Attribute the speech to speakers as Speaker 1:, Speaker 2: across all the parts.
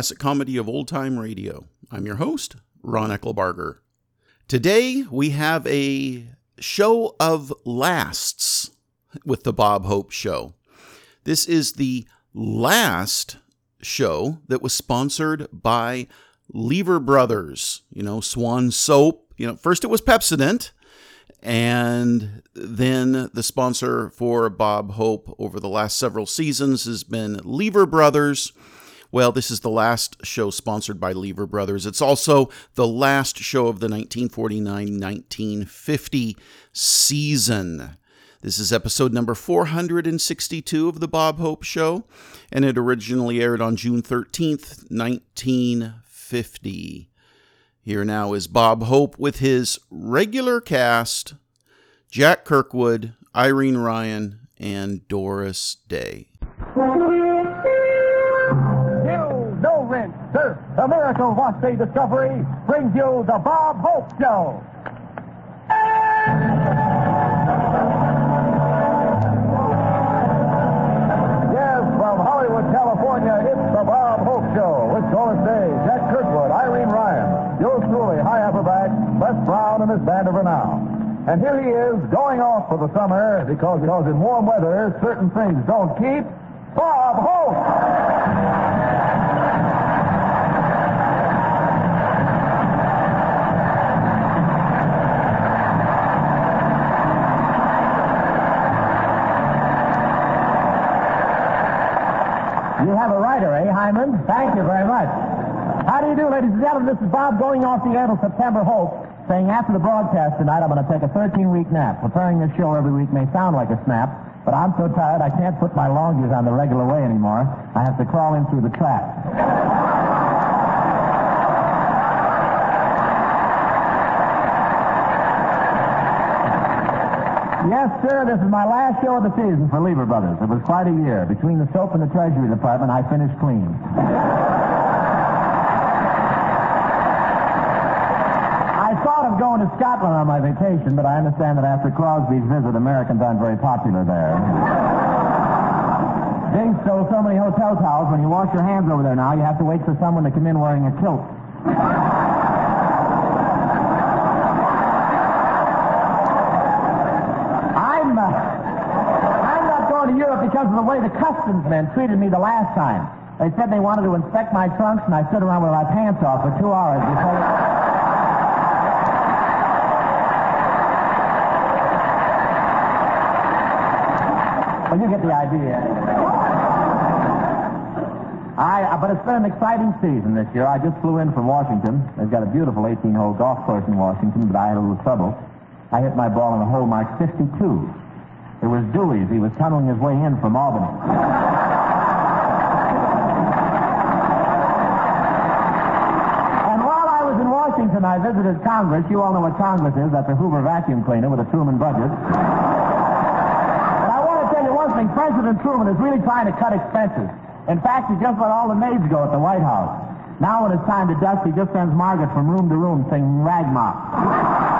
Speaker 1: Classic Comedy of Old Time Radio. I'm your host, Ron Eckelbarger. Today we have a show of lasts with the Bob Hope Show. This is the last show that was sponsored by Lever Brothers, you know, Swan Soap. You know, first it was Pepsodent, and then the sponsor for Bob Hope over the last several seasons has been Lever Brothers. Well, this is the last show sponsored by Lever Brothers. It's also the last show of the 1949 1950 season. This is episode number 462 of The Bob Hope Show, and it originally aired on June 13th, 1950. Here now is Bob Hope with his regular cast Jack Kirkwood, Irene Ryan, and Doris Day.
Speaker 2: The miracle day discovery brings you the Bob Hope Show. Yes, from Hollywood, California, it's the Bob Hope Show with Doris Day, Jack Kirkwood, Irene Ryan, yours truly, Hy Averback, Les Brown, and his band of renown. And here he is, going off for the summer because, because in warm weather, certain things don't keep. Bob Hope! Have a writer, eh, Hyman? Thank you very much. How do you do, ladies and gentlemen? This is Bob going off the air till September Hope, saying after the broadcast tonight, I'm going to take a 13-week nap. Preparing this show every week may sound like a snap, but I'm so tired I can't put my longies on the regular way anymore. I have to crawl in through the trap. Yes, sir, this is my last show of the season for Lever Brothers. It was quite a year. Between the soap and the Treasury Department, I finished clean. I thought of going to Scotland on my vacation, but I understand that after Crosby's visit, Americans aren't very popular there. They stole so many hotel towels, when you wash your hands over there now, you have to wait for someone to come in wearing a kilt. I'm, uh, I'm not going to Europe because of the way the customs men treated me the last time. They said they wanted to inspect my trunks, and I stood around with my pants off for two hours before. Well, you get the idea. I, uh, but it's been an exciting season this year. I just flew in from Washington. They've got a beautiful 18-hole golf course in Washington, but I had a little trouble. I hit my ball in a hole marked 52. It was Dewey's. He was tunneling his way in from Albany. And while I was in Washington, I visited Congress. You all know what Congress is. That's a Hoover vacuum cleaner with a Truman budget. But I want to tell you one thing. President Truman is really trying to cut expenses. In fact, he just let all the maids go at the White House. Now when it's time to dust, he just sends Margaret from room to room singing Ragmop. We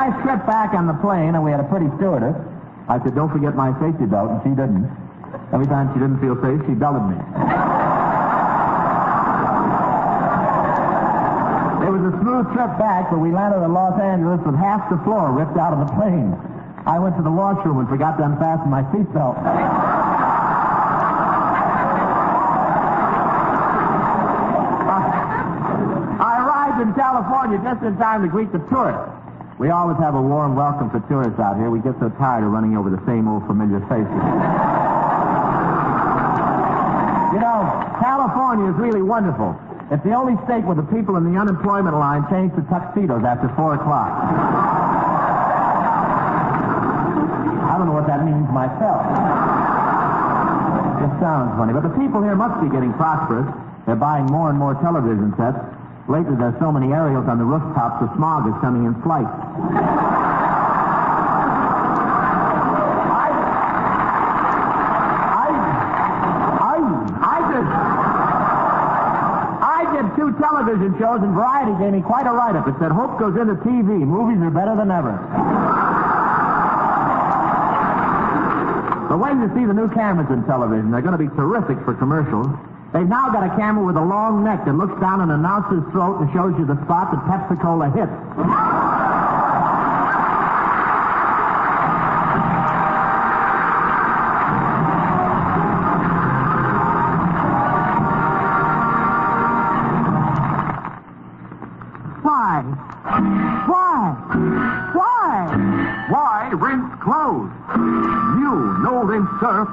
Speaker 2: nice trip back on the plane, and we had a pretty stewardess. I said, don't forget my safety belt, and she didn't. Every time she didn't feel safe, she belted me. It was a smooth trip back, but we landed in Los Angeles with half the floor ripped out of the plane. I went to the washroom and forgot to unfasten my seatbelt. I arrived in California just in time to greet the tourists. We always have a warm welcome for tourists out here. We get so tired of running over the same old familiar faces. You know, California is really wonderful. It's the only state where the people in the unemployment line change to tuxedos after 4 o'clock. I don't know what that means myself. It sounds funny, but the people here must be getting prosperous. They're buying more and more television sets. Lately, there's so many aerials on the rooftops, the smog is coming in flight. I, I, I, did, I did two television shows, and Variety gave me quite a write-up. It said, Hope goes into TV. Movies are better than ever.
Speaker 3: The way you see the new cameras in television, they're going to be terrific for commercials. They've now got a camera with a long neck that looks down an announcer's throat and shows you the spot that Pepsi-Cola hits.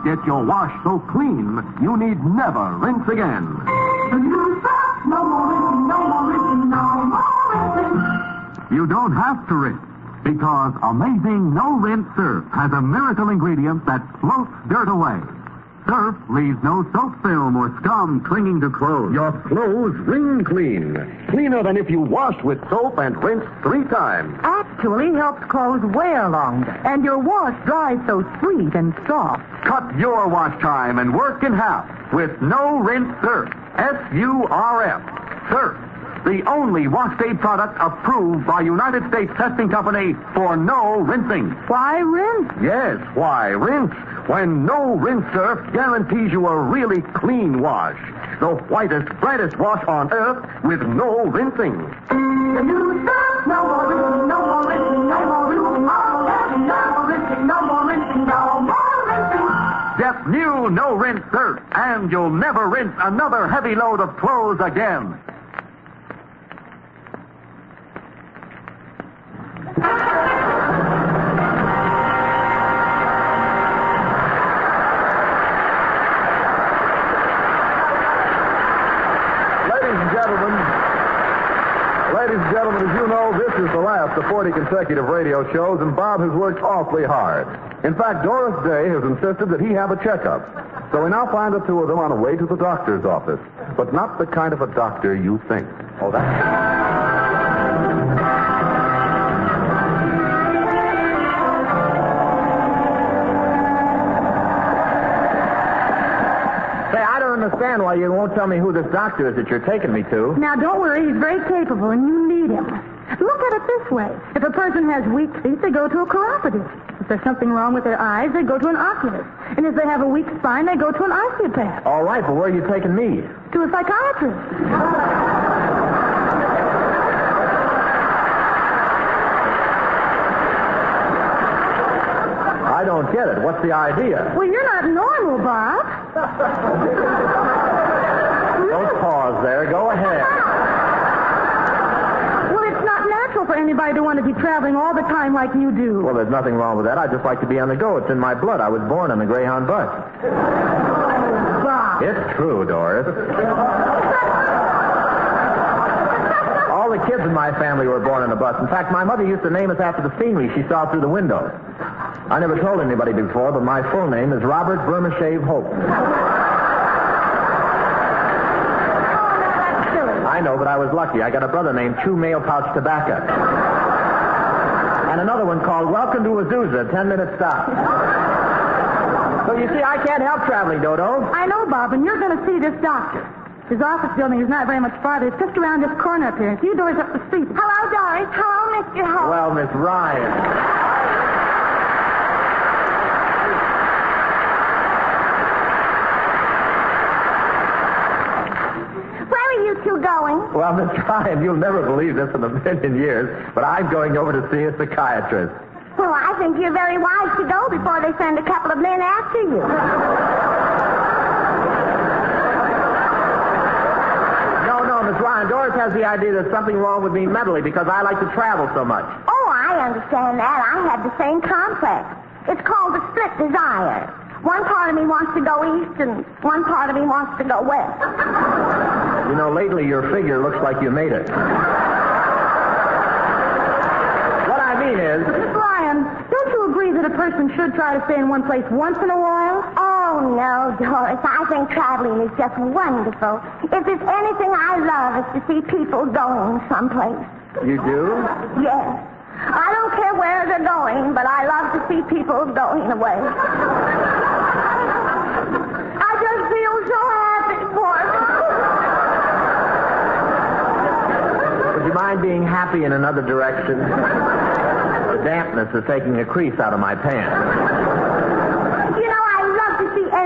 Speaker 4: Rinse surf gets your wash so clean you need never rinse again.
Speaker 5: No more rinsing, no more rinsing, no more rinsing.
Speaker 4: You don't have to rinse because amazing no rinse surf has a miracle ingredient that floats dirt away. Surf leaves no soap film or scum clinging to clothes. Your clothes ring clean. Cleaner than if you washed with soap and rinsed three times.
Speaker 6: Actually helps clothes wear longer, and your wash dries so sweet and soft.
Speaker 4: Cut your wash time and work in half with No Rinse Surf. S-U-R-F. Surf. The only wash day product approved by United States Testing Company for no rinsing.
Speaker 6: Why rinse?
Speaker 4: Yes, why rinse? When no rinse surf guarantees you a really clean wash. The whitest, brightest wash on earth with no rinsing.
Speaker 5: The new surf, no more rinsing, no more rinsing, no more rinsing, no more rinsing, no more rinsing, no more rinsing.
Speaker 4: Get new no rinse surf, and you'll never rinse another heavy load of clothes again.
Speaker 3: gentlemen, as you know, this is the last of 40 consecutive radio shows, and Bob has worked awfully hard. In fact, Doris Day has insisted that he have a checkup. So we now find the two of them on the way to the doctor's office. But not the kind of a doctor you think. Oh, that's...
Speaker 2: understand why you won't tell me who this doctor is that you're taking me to.
Speaker 6: Now, don't worry. He's very capable, and you need him. Look at it this way. If a person has weak feet, they go to a chiropodist. If there's something wrong with their eyes, they go to an oculist. And if they have a weak spine, they go to an osteopath.
Speaker 2: All right, but where are you taking me?
Speaker 6: To a psychiatrist.
Speaker 2: I don't get it. What's the idea?
Speaker 6: Well, you're not normal, Bob.
Speaker 2: Don't pause there. Go ahead.
Speaker 6: Well, it's not natural for anybody to want to be traveling all the time like you do.
Speaker 2: Well, there's nothing wrong with that. I just like to be on the go. It's in my blood. I was born on the Greyhound bus.
Speaker 6: Bob.
Speaker 2: It's true, Doris. All the kids in my family were born on a bus. In fact, my mother used to name us after the scenery she saw through the window. I never told anybody before, but my full name is Robert Burma-Shave Hope. I know, but I was lucky. I got a brother named Chew Mail Pouch Tobacco. And another one called Welcome to Azusa, 10 minute stop. So you see, I can't help traveling, Dodo.
Speaker 6: I know, Bob, and you're going to see this doctor. His office building is not very much farther. It's just around this corner up here. A few doors up the street.
Speaker 5: Hello, Doris. Hello, Mr. Hope.
Speaker 2: Well, Miss Ryan.
Speaker 5: Where are you two going?
Speaker 2: Well, Miss Ryan, you'll never believe this in a million years, but I'm going over to see a psychiatrist.
Speaker 5: Well, I think you're very wise to go before they send a couple of men after you.
Speaker 2: No, no, Miss Ryan, Doris has the idea there's something wrong with me mentally because I like to travel so much.
Speaker 5: Oh, I understand that. I have the same complex. It's called the split desire. One part of me wants to go east and one part of me wants to go west.
Speaker 2: You know, lately your figure looks like you made it. What I mean is,
Speaker 6: Miss Ryan, don't you agree that a person should try to stay in one place once in a while?
Speaker 5: Oh, no, Doris. I think traveling is just wonderful. If there's anything I love, it's to see people going someplace.
Speaker 2: you do?
Speaker 5: Yes. I don't care where they're going, but I love to see people going away. I just feel so happy for them.
Speaker 2: Would you mind being happy in another direction? The dampness is taking a crease out of my pants.
Speaker 5: You know, I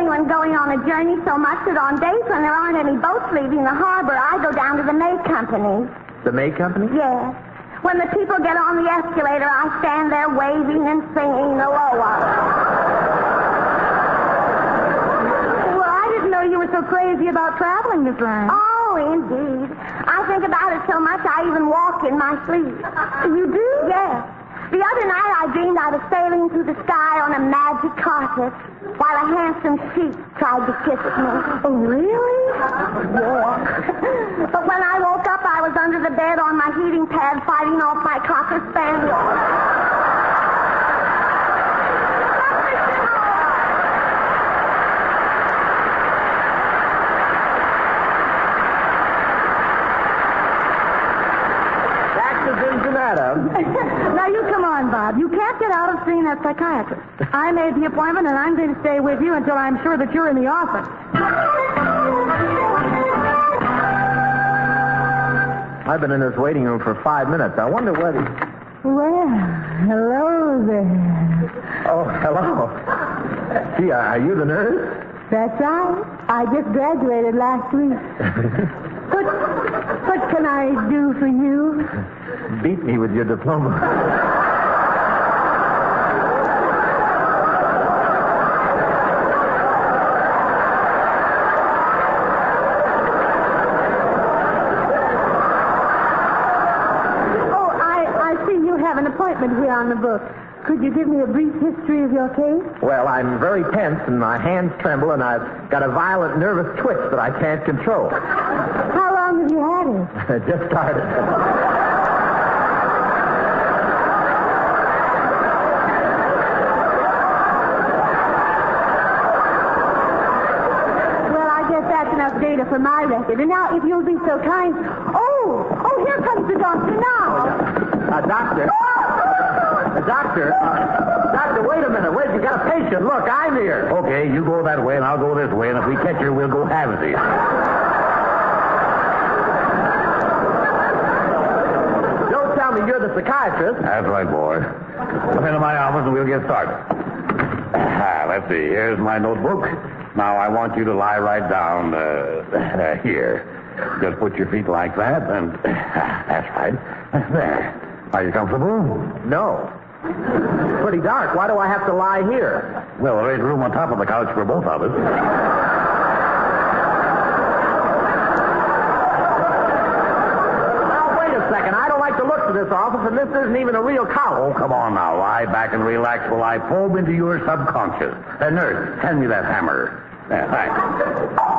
Speaker 5: boring when going on a journey so much that on days when there aren't any boats leaving the harbor, I go down to the May Company.
Speaker 2: The May Company?
Speaker 5: Yes. When the people get on the escalator, I stand there waving and singing the loa.
Speaker 6: Well, I didn't know you were so crazy about traveling, Miss Ryan.
Speaker 5: Oh, Oh, indeed. I think about it so much I even walk in my sleep.
Speaker 6: You do?
Speaker 5: Yes. The other night I dreamed I was sailing through the sky on a magic carpet while a handsome sheep tried to kiss me.
Speaker 6: Oh, really?
Speaker 5: Yeah. but when I woke up, I was under the bed on my heating pad fighting off my cocker spaniel.
Speaker 2: Back to Cincinnati.
Speaker 6: now, you come on, Bob. You can't get out of seeing that psychiatrist. I made the appointment, and I'm going to stay with you until I'm sure that you're in the office.
Speaker 2: I've been in this waiting room for five minutes. I wonder what he...
Speaker 6: Well, hello there.
Speaker 2: Oh, hello. Gee, are you the nurse?
Speaker 6: That's right. I just graduated last week. what, what can I do for you?
Speaker 2: Beat me with your diploma.
Speaker 6: Oh, I, I see you have an appointment here on the book. Could you give me a brief history of your case?
Speaker 2: Well, I'm very tense and my hands tremble and I've got a violent nervous twitch that I can't control.
Speaker 6: How long have you had it?
Speaker 2: Just started.
Speaker 6: Well, I guess that's enough data for my record. And now, if you'll be so kind. Oh, oh, here comes the doctor now.
Speaker 2: Uh, doctor. Doctor. Uh, doctor, wait a minute. Wait, you got a patient. Look, I'm here.
Speaker 7: Okay, you go that way and I'll go this way, and if we catch her, we'll go halvesies.
Speaker 2: Don't tell me you're the psychiatrist.
Speaker 7: That's right, boy. Come into my office and we'll get started. Ah, let's see. Here's my notebook. Now I want you to lie right down uh, here. Just put your feet like that, and that's right. There. Are you comfortable?
Speaker 2: No. Pretty dark. Why do I have to lie here?
Speaker 7: Well, there ain't room on top of the couch for both of us.
Speaker 2: Now, wait a second. I don't like to look for this office, and this isn't even a real couch.
Speaker 7: Oh, come on now. Lie back and relax while I probe into your subconscious. Uh, nurse, hand me that hammer. There, thanks.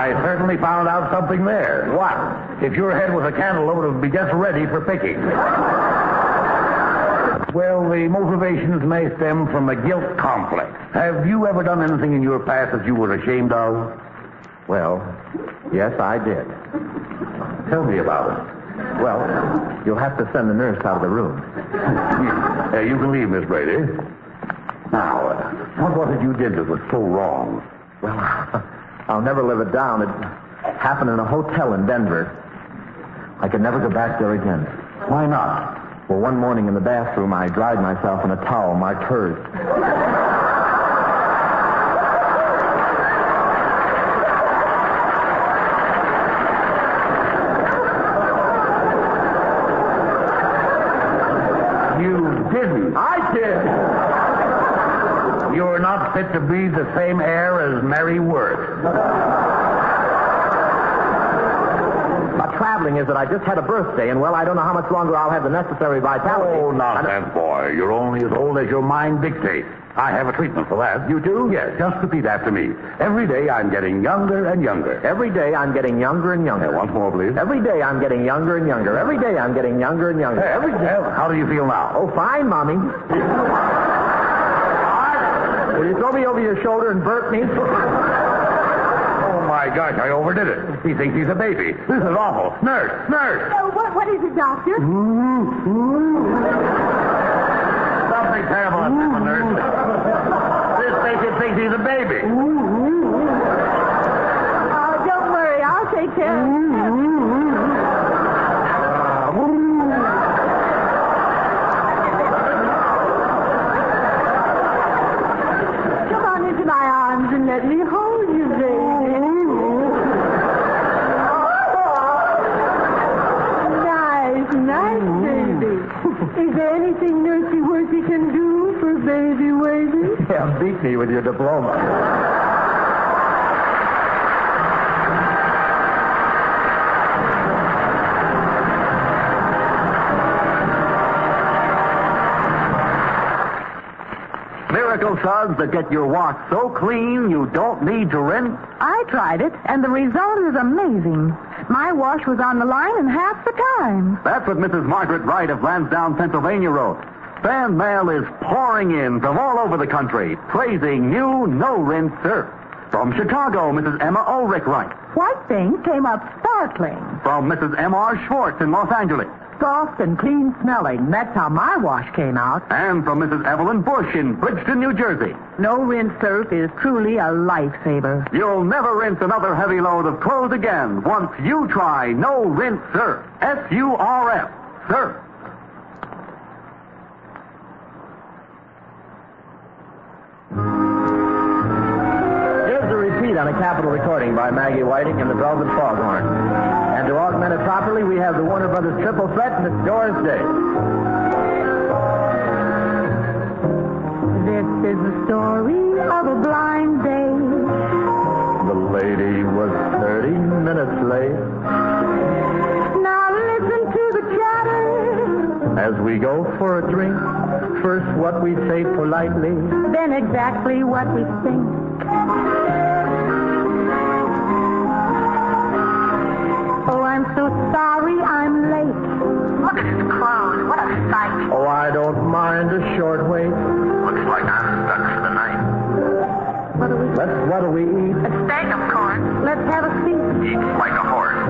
Speaker 7: I certainly found out something there.
Speaker 2: What?
Speaker 7: If your head was a cantaloupe, it would be just ready for picking. Well, the motivations may stem from a guilt complex. Have you ever done anything in your past that you were ashamed of?
Speaker 2: Well, yes, I did.
Speaker 7: Tell me about it.
Speaker 2: Well, you'll have to send the nurse out of the room.
Speaker 7: Uh, you can leave, Miss Brady. Now, uh, what was it you did that was so wrong?
Speaker 2: Well, I'll never live it down. It happened in a hotel in Denver. I could never go back there again.
Speaker 7: Why not?
Speaker 2: Well, one morning in the bathroom, I dried myself in a towel marked hers.
Speaker 7: You didn't.
Speaker 2: I did.
Speaker 7: Not fit to breathe the same air as Mary Worth.
Speaker 2: My traveling is that I just had a birthday, and well, I don't know how much longer I'll have the necessary vitality.
Speaker 7: Oh, nonsense, boy. You're only as old as your mind dictates. I have a treatment for that.
Speaker 2: You do?
Speaker 7: Yes, just repeat after me. Every day I'm getting younger and younger.
Speaker 2: Every day I'm getting younger and younger.
Speaker 7: Once more, please.
Speaker 2: Every day I'm getting younger and younger. Every day I'm getting younger and younger.
Speaker 7: Every day. How do you feel now?
Speaker 2: Oh, fine, Mommy. Will you throw me over your shoulder and burp me?
Speaker 7: Oh, my gosh, I overdid it. He thinks he's a baby. This is awful. Nurse, nurse.
Speaker 6: Oh, what, what is it, doctor?
Speaker 7: Something terrible has happened, nurse. This patient thinks he's a baby.
Speaker 6: Oh, don't worry. I'll take care of it. Is there anything Nursey Worsey can do for baby
Speaker 2: Yeah, beat me with your diploma. Miracle suds that get your wash so clean you don't need to rinse.
Speaker 6: I tried it, and the result is amazing. My wash was on the line in half the time.
Speaker 4: That's what Mrs. Margaret Wright of Lansdowne, Pennsylvania wrote. Fan mail is pouring in from all over the country, praising new no-rinse surf. From Chicago, Mrs. Emma Ulrich writes.
Speaker 6: White things came up sparkling.
Speaker 4: From Mrs. M.R. Schwartz in Los Angeles.
Speaker 6: Soft and clean smelling. That's how my wash came out.
Speaker 4: And from Mrs. Evelyn Bush in Bridgeton, New Jersey.
Speaker 6: No rinse surf is truly a lifesaver.
Speaker 4: You'll never rinse another heavy load of clothes again once you try No Rinse Surf. S-U-R-F. Surf.
Speaker 2: On a Capitol recording by Maggie Whiting and the Velvet Foghorn. And to augment it properly, we have the Warner Brothers triple threat, Miss Doris Day.
Speaker 6: This is the story of a blind date.
Speaker 2: The lady was 30 minutes late.
Speaker 6: Now listen to the chatter.
Speaker 2: As we go for a drink, first what we say politely.
Speaker 6: Then exactly what we think. I'm so sorry I'm late.
Speaker 5: Look at his clothes. What a sight.
Speaker 2: Oh, I don't mind a short wait.
Speaker 7: Looks like I'm stuck for the night.
Speaker 6: What do we
Speaker 2: Let's, what do we eat?
Speaker 5: A steak, of course.
Speaker 6: Let's have a seat.
Speaker 7: Eats like a horse.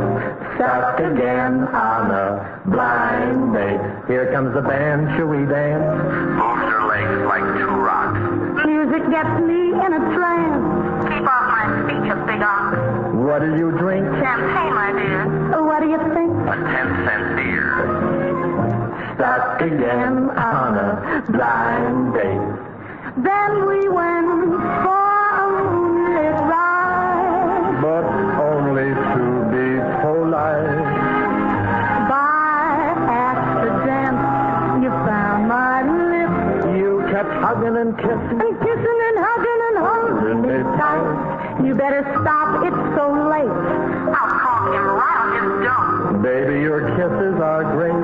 Speaker 2: Stuck again on a blind date. Here comes the band. Shall we dance?
Speaker 7: Moves her legs like two rocks.
Speaker 6: Music gets me in a trance.
Speaker 5: Keep off my feet, you big ox.
Speaker 2: What do you drink? Again on a blind date.
Speaker 6: Then we went for a moonlit ride
Speaker 2: But only to be polite.
Speaker 6: by accident. You found my lips
Speaker 2: You kept hugging and kissing.
Speaker 6: and kissing and hugging and holding me tight. You better stop. It's so late.
Speaker 5: I'll call him right on his dome.
Speaker 2: Baby, your kisses are great.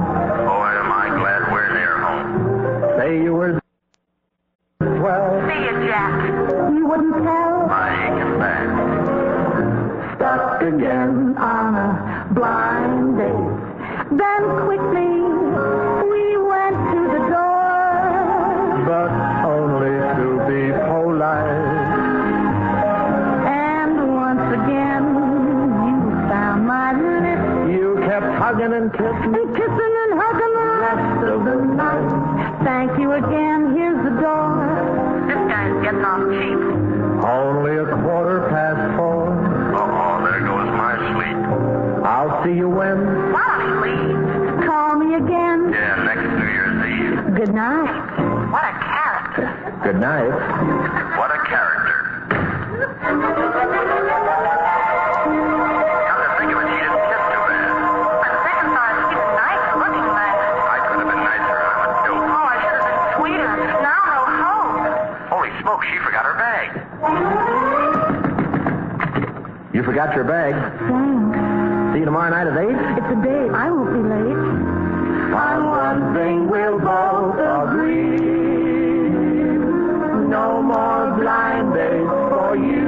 Speaker 5: See you
Speaker 2: tomorrow night at 8?
Speaker 6: It's a date. I won't be late.
Speaker 2: On one thing we'll both agree. No more blind dates for you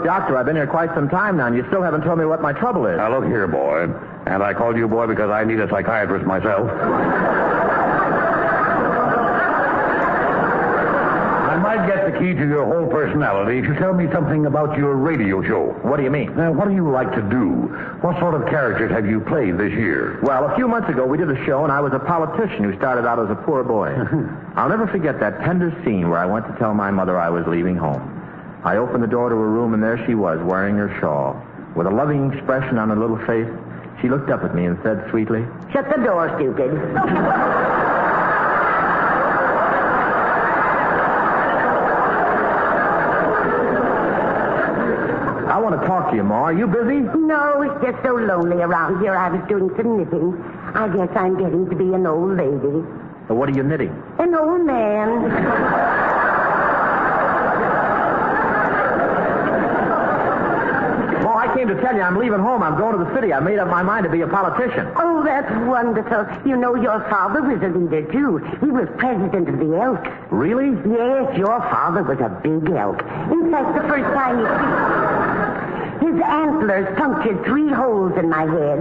Speaker 2: look, Doctor, I've been here quite some time now, and you still haven't told me what my trouble is.
Speaker 7: Now, look here, boy. And I called you boy because I need a psychiatrist myself. I might get the key to your whole personality if you tell me something about your radio show.
Speaker 2: What do you mean?
Speaker 7: Now, what do you like to do? What sort of characters have you played this year?
Speaker 2: Well, a few months ago, we did a show, and I was a politician who started out as a poor boy. I'll never forget that tender scene where I went to tell my mother I was leaving home. I opened the door to her room, and there she was, wearing her shawl. With a loving expression on her little face, she looked up at me and said sweetly,
Speaker 5: Shut the door, stupid.
Speaker 2: I want to talk to you, Ma. Are you busy?
Speaker 5: No, it's just so lonely around here. I was doing some knitting. I guess I'm getting to be an old lady.
Speaker 2: What are you knitting?
Speaker 5: An old man.
Speaker 2: Ma, I came to tell you I'm leaving home. I'm going to the city. I made up my mind to be a politician.
Speaker 5: Oh, that's wonderful. You know, your father was a leader, too. He was president of the Elks.
Speaker 2: Really?
Speaker 5: Yes, your father was a big elk. In fact, the first time he... His antlers punctured three holes in my head.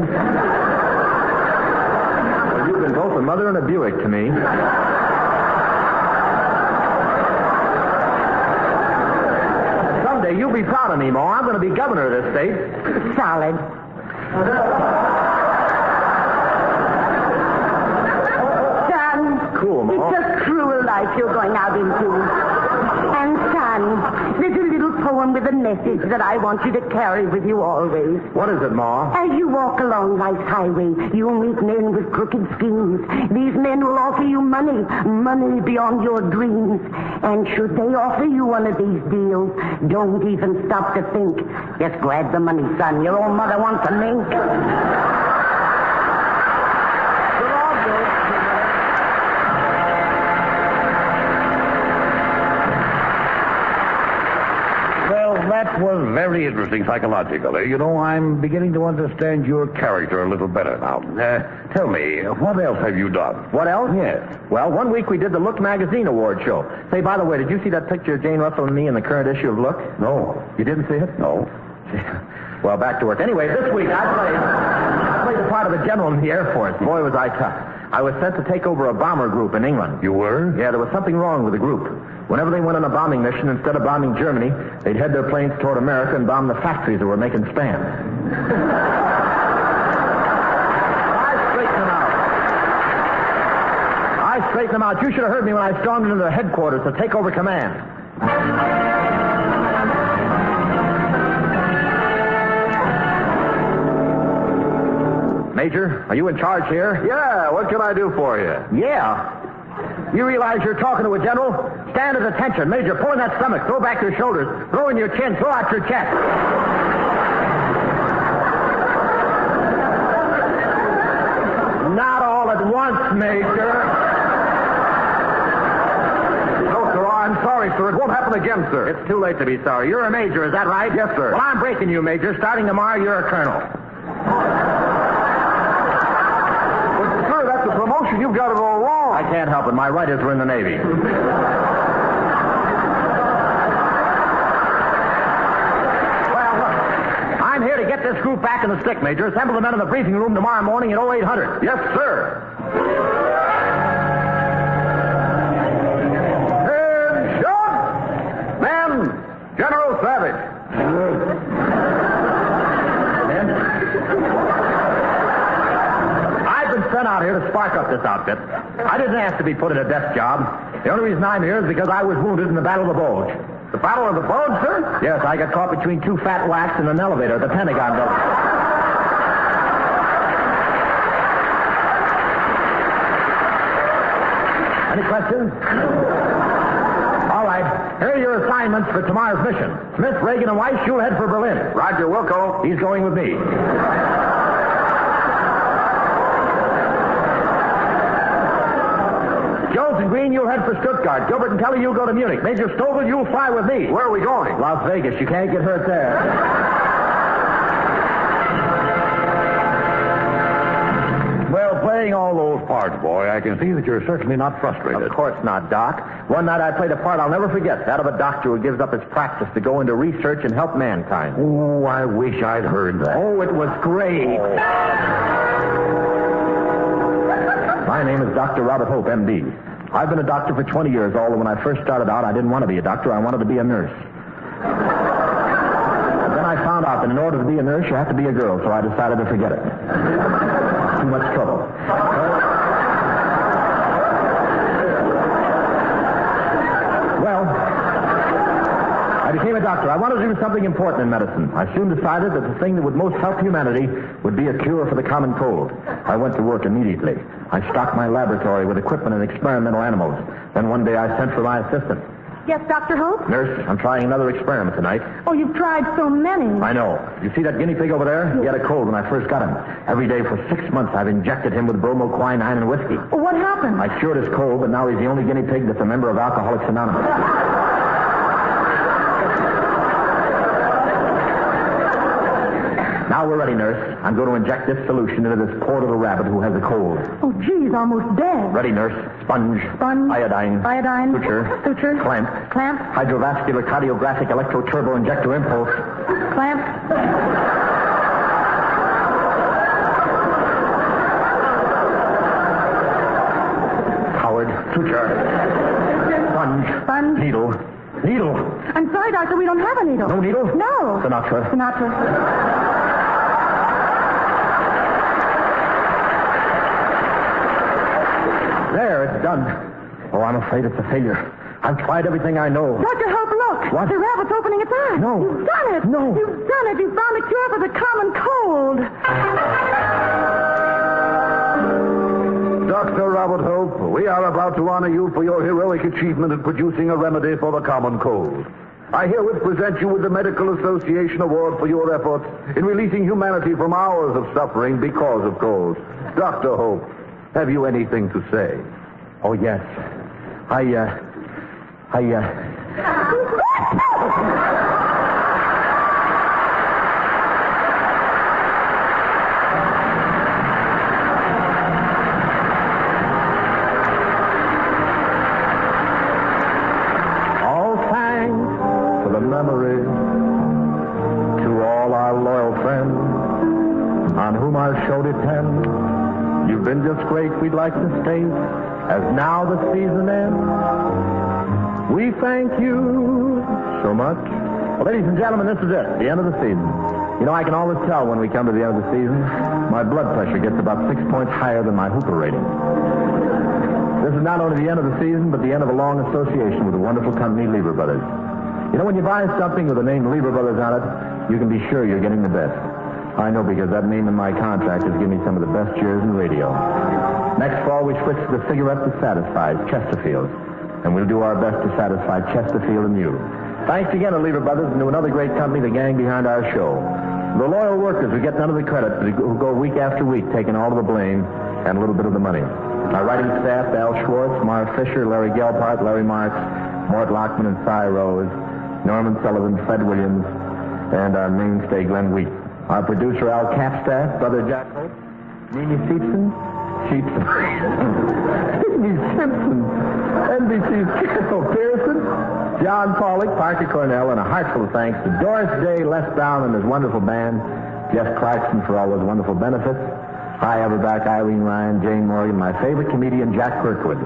Speaker 2: Well, you've been both a mother and a Buick to me. You'll be proud of me, Ma. I'm going to be governor of this state.
Speaker 5: Solid. Son,
Speaker 2: Cool, Ma.
Speaker 5: it's a cruel life you're going out into. And son, there's a little poem with a message that I want you to carry with you always.
Speaker 2: What is it, Ma?
Speaker 5: As you walk along life's highway, you'll meet men with crooked schemes. These men will offer you money, money beyond your dreams. And should they offer you one of these deals, don't even stop to think. Just grab the money, son. Your old mother wants a mink.
Speaker 7: That was very interesting psychologically. You know, I'm beginning to understand your character a little better now. Uh, tell me, what else have you done?
Speaker 2: What else?
Speaker 7: Yes.
Speaker 2: Well, one week we did the Look magazine award show. Say, by the way, did you see that picture of Jane Russell and me in the current issue of Look?
Speaker 7: No.
Speaker 2: You didn't see it?
Speaker 7: No.
Speaker 2: Well, back to work. Anyway, this week I played, I played the part of a general in the Air Force. Boy, was I tough. I was sent to take over a bomber group in England.
Speaker 7: You were?
Speaker 2: Yeah, there was something wrong with the group. Whenever they went on a bombing mission, instead of bombing Germany, they'd head their planes toward America and bomb the factories that were making spam. I straightened them out. I straightened them out. You should have heard me when I stormed into the headquarters to take over command. Major, are you in charge here?
Speaker 8: Yeah, what can I do for you?
Speaker 2: Yeah. You realize you're talking to a general? Stand at attention. Major, pull in that stomach. Throw back your shoulders. Throw in your chin. Throw out your chest. Not all at once, Major.
Speaker 8: No, sir. Oh, I'm sorry, sir. It won't happen again, sir.
Speaker 2: It's too late to be sorry. You're a major, is that right?
Speaker 8: Yes, sir.
Speaker 2: Well, I'm breaking you, Major. Starting tomorrow, you're a colonel.
Speaker 8: But, sir, that's a promotion. You've got it all wrong.
Speaker 2: I can't help it. My writers were in the Navy. Well, look, I'm here to get this group back in the stick, Major. Assemble the men in the briefing room tomorrow morning at 0800.
Speaker 8: Yes, sir.
Speaker 2: Out here to spark up this outfit. I didn't ask to be put in a desk job. The only reason I'm here is because I was wounded in the Battle of the Bulge.
Speaker 8: The Battle of the Bulge, sir?
Speaker 2: Yes, I got caught between two fat WACs in an elevator at the Pentagon building. Any questions? All right. Here are your assignments for tomorrow's mission. Smith, Reagan, and Weiss, you'll head for Berlin.
Speaker 8: Roger Wilco.
Speaker 2: He's going with me. Jones and Green, you'll head for Stuttgart. Gilbert and Kelly, you'll go to Munich. Major Stovall, you'll fly with me.
Speaker 8: Where are we going?
Speaker 2: Las Vegas. You can't get hurt there.
Speaker 7: Well, playing all those parts, boy, I can see that you're certainly not frustrated.
Speaker 2: Of course not, Doc. One night I played a part I'll never forget. That of a doctor who gives up his practice to go into research and help mankind.
Speaker 7: Oh, I wish I'd heard that.
Speaker 2: Oh, it was great. Oh. My name is Dr. Robert Hope, M.D. I've been a doctor for 20 years, although when I first started out, I didn't want to be a doctor. I wanted to be a nurse. And then I found out that in order to be a nurse, you have to be a girl, so I decided to forget it. Too much trouble. Well, I became a doctor, I wanted to do something important in medicine. I soon decided that the thing that would most help humanity would be a cure for the common cold. I went to work immediately. I stocked my laboratory with equipment and experimental animals. Then one day I sent for my assistant.
Speaker 6: Yes, Dr. Hope?
Speaker 2: Nurse, I'm trying another experiment tonight.
Speaker 6: Oh, you've tried so many.
Speaker 2: I know. You see that guinea pig over there? He had a cold when I first got him. Every day for six months I've injected him with bromoquinine and whiskey.
Speaker 6: Well, what happened?
Speaker 2: I cured his cold, but now he's the only guinea pig that's a member of Alcoholics Anonymous. Now we're ready, nurse. I'm going to inject this solution into this poor little rabbit who has a cold.
Speaker 6: Oh, gee, he's almost dead.
Speaker 2: Ready, nurse. Sponge.
Speaker 6: Sponge.
Speaker 2: Iodine.
Speaker 6: Iodine.
Speaker 2: Suture.
Speaker 6: Suture.
Speaker 2: Clamp.
Speaker 6: Clamp.
Speaker 2: Hydrovascular cardiographic electroturbo injector impulse.
Speaker 6: Clamp.
Speaker 2: Howard. Suture. Sponge.
Speaker 6: Sponge.
Speaker 2: Needle. Needle.
Speaker 6: I'm sorry, Doctor, we don't have a needle.
Speaker 2: No needle?
Speaker 6: No.
Speaker 2: Sinatra.
Speaker 6: Sinatra.
Speaker 2: There, it's done. Oh, I'm afraid it's a failure. I've tried everything I know.
Speaker 6: Dr. Hope, look.
Speaker 2: What?
Speaker 6: The rabbit's opening its eyes.
Speaker 2: No.
Speaker 6: You've done it.
Speaker 2: No.
Speaker 6: You've done it. You've found a cure for the common cold.
Speaker 8: Dr. Robert Hope, we are about to honor you for your heroic achievement in producing a remedy for the common cold. I herewith present you with the Medical Association Award for your efforts in releasing humanity from hours of suffering because of cold. Dr. Hope, have you anything to say?
Speaker 2: Oh, yes. I, uh, I, uh, Great, we'd like to state, as now the season ends. We thank you so much. Well, ladies and gentlemen, this is it, the end of the season. You know, I can always tell when we come to the end of the season. My blood pressure gets about six points higher than my Hooper rating. This is not only the end of the season, but the end of a long association with the wonderful company Lever Brothers. You know, when you buy something with the name Lever Brothers on it, you can be sure you're getting the best. I know because that name in my contract has given me some of the best years in radio. Next fall, we switch to the cigarette that satisfies, Chesterfield. And we'll do our best to satisfy Chesterfield and you. Thanks again to Lever Brothers and to another great company, the gang behind our show. The loyal workers who get none of the credit, but who go week after week taking all of the blame and a little bit of the money. Our writing staff, Al Schwartz, Marv Fisher, Larry Gelbart, Larry Marks, Mort Lachman and Cy Rose, Norman Sullivan, Fred Williams, and our mainstay, Glenn Wheat. Our producer, Al Capstaff, Brother Jack Hope, Mimi Sheepson, Sheepson, Sidney Simpson, NBC's Carol Pearson, John Pollock, Parker Cornell, and a heartfelt thanks to Doris Day, Les Brown, and his wonderful band, Jeff Clarkson for all those wonderful benefits. Hy Averback, Irene Ryan, Jane Morgan, my favorite comedian, Jack Kirkwood.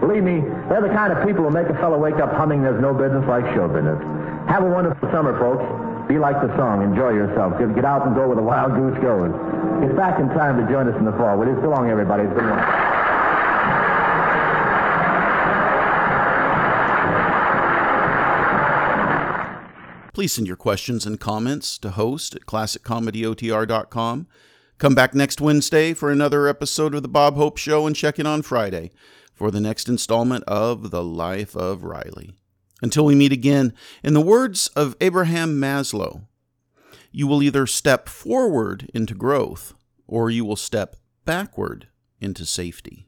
Speaker 2: Believe me, they're the kind of people who make a fellow wake up humming there's no business like show business. Have a wonderful summer, folks. Be like the song. Enjoy yourself. Get, out and go where the wild goose goes. Get back in time to join us in the fall. Will you? So long, everybody. It's been wonderful.
Speaker 1: Please send your questions and comments to host at classiccomedyotr.com. Come back next Wednesday for another episode of The Bob Hope Show and check in on Friday for the next installment of The Life of Riley. Until we meet again, in the words of Abraham Maslow, you will either step forward into growth or you will step backward into safety.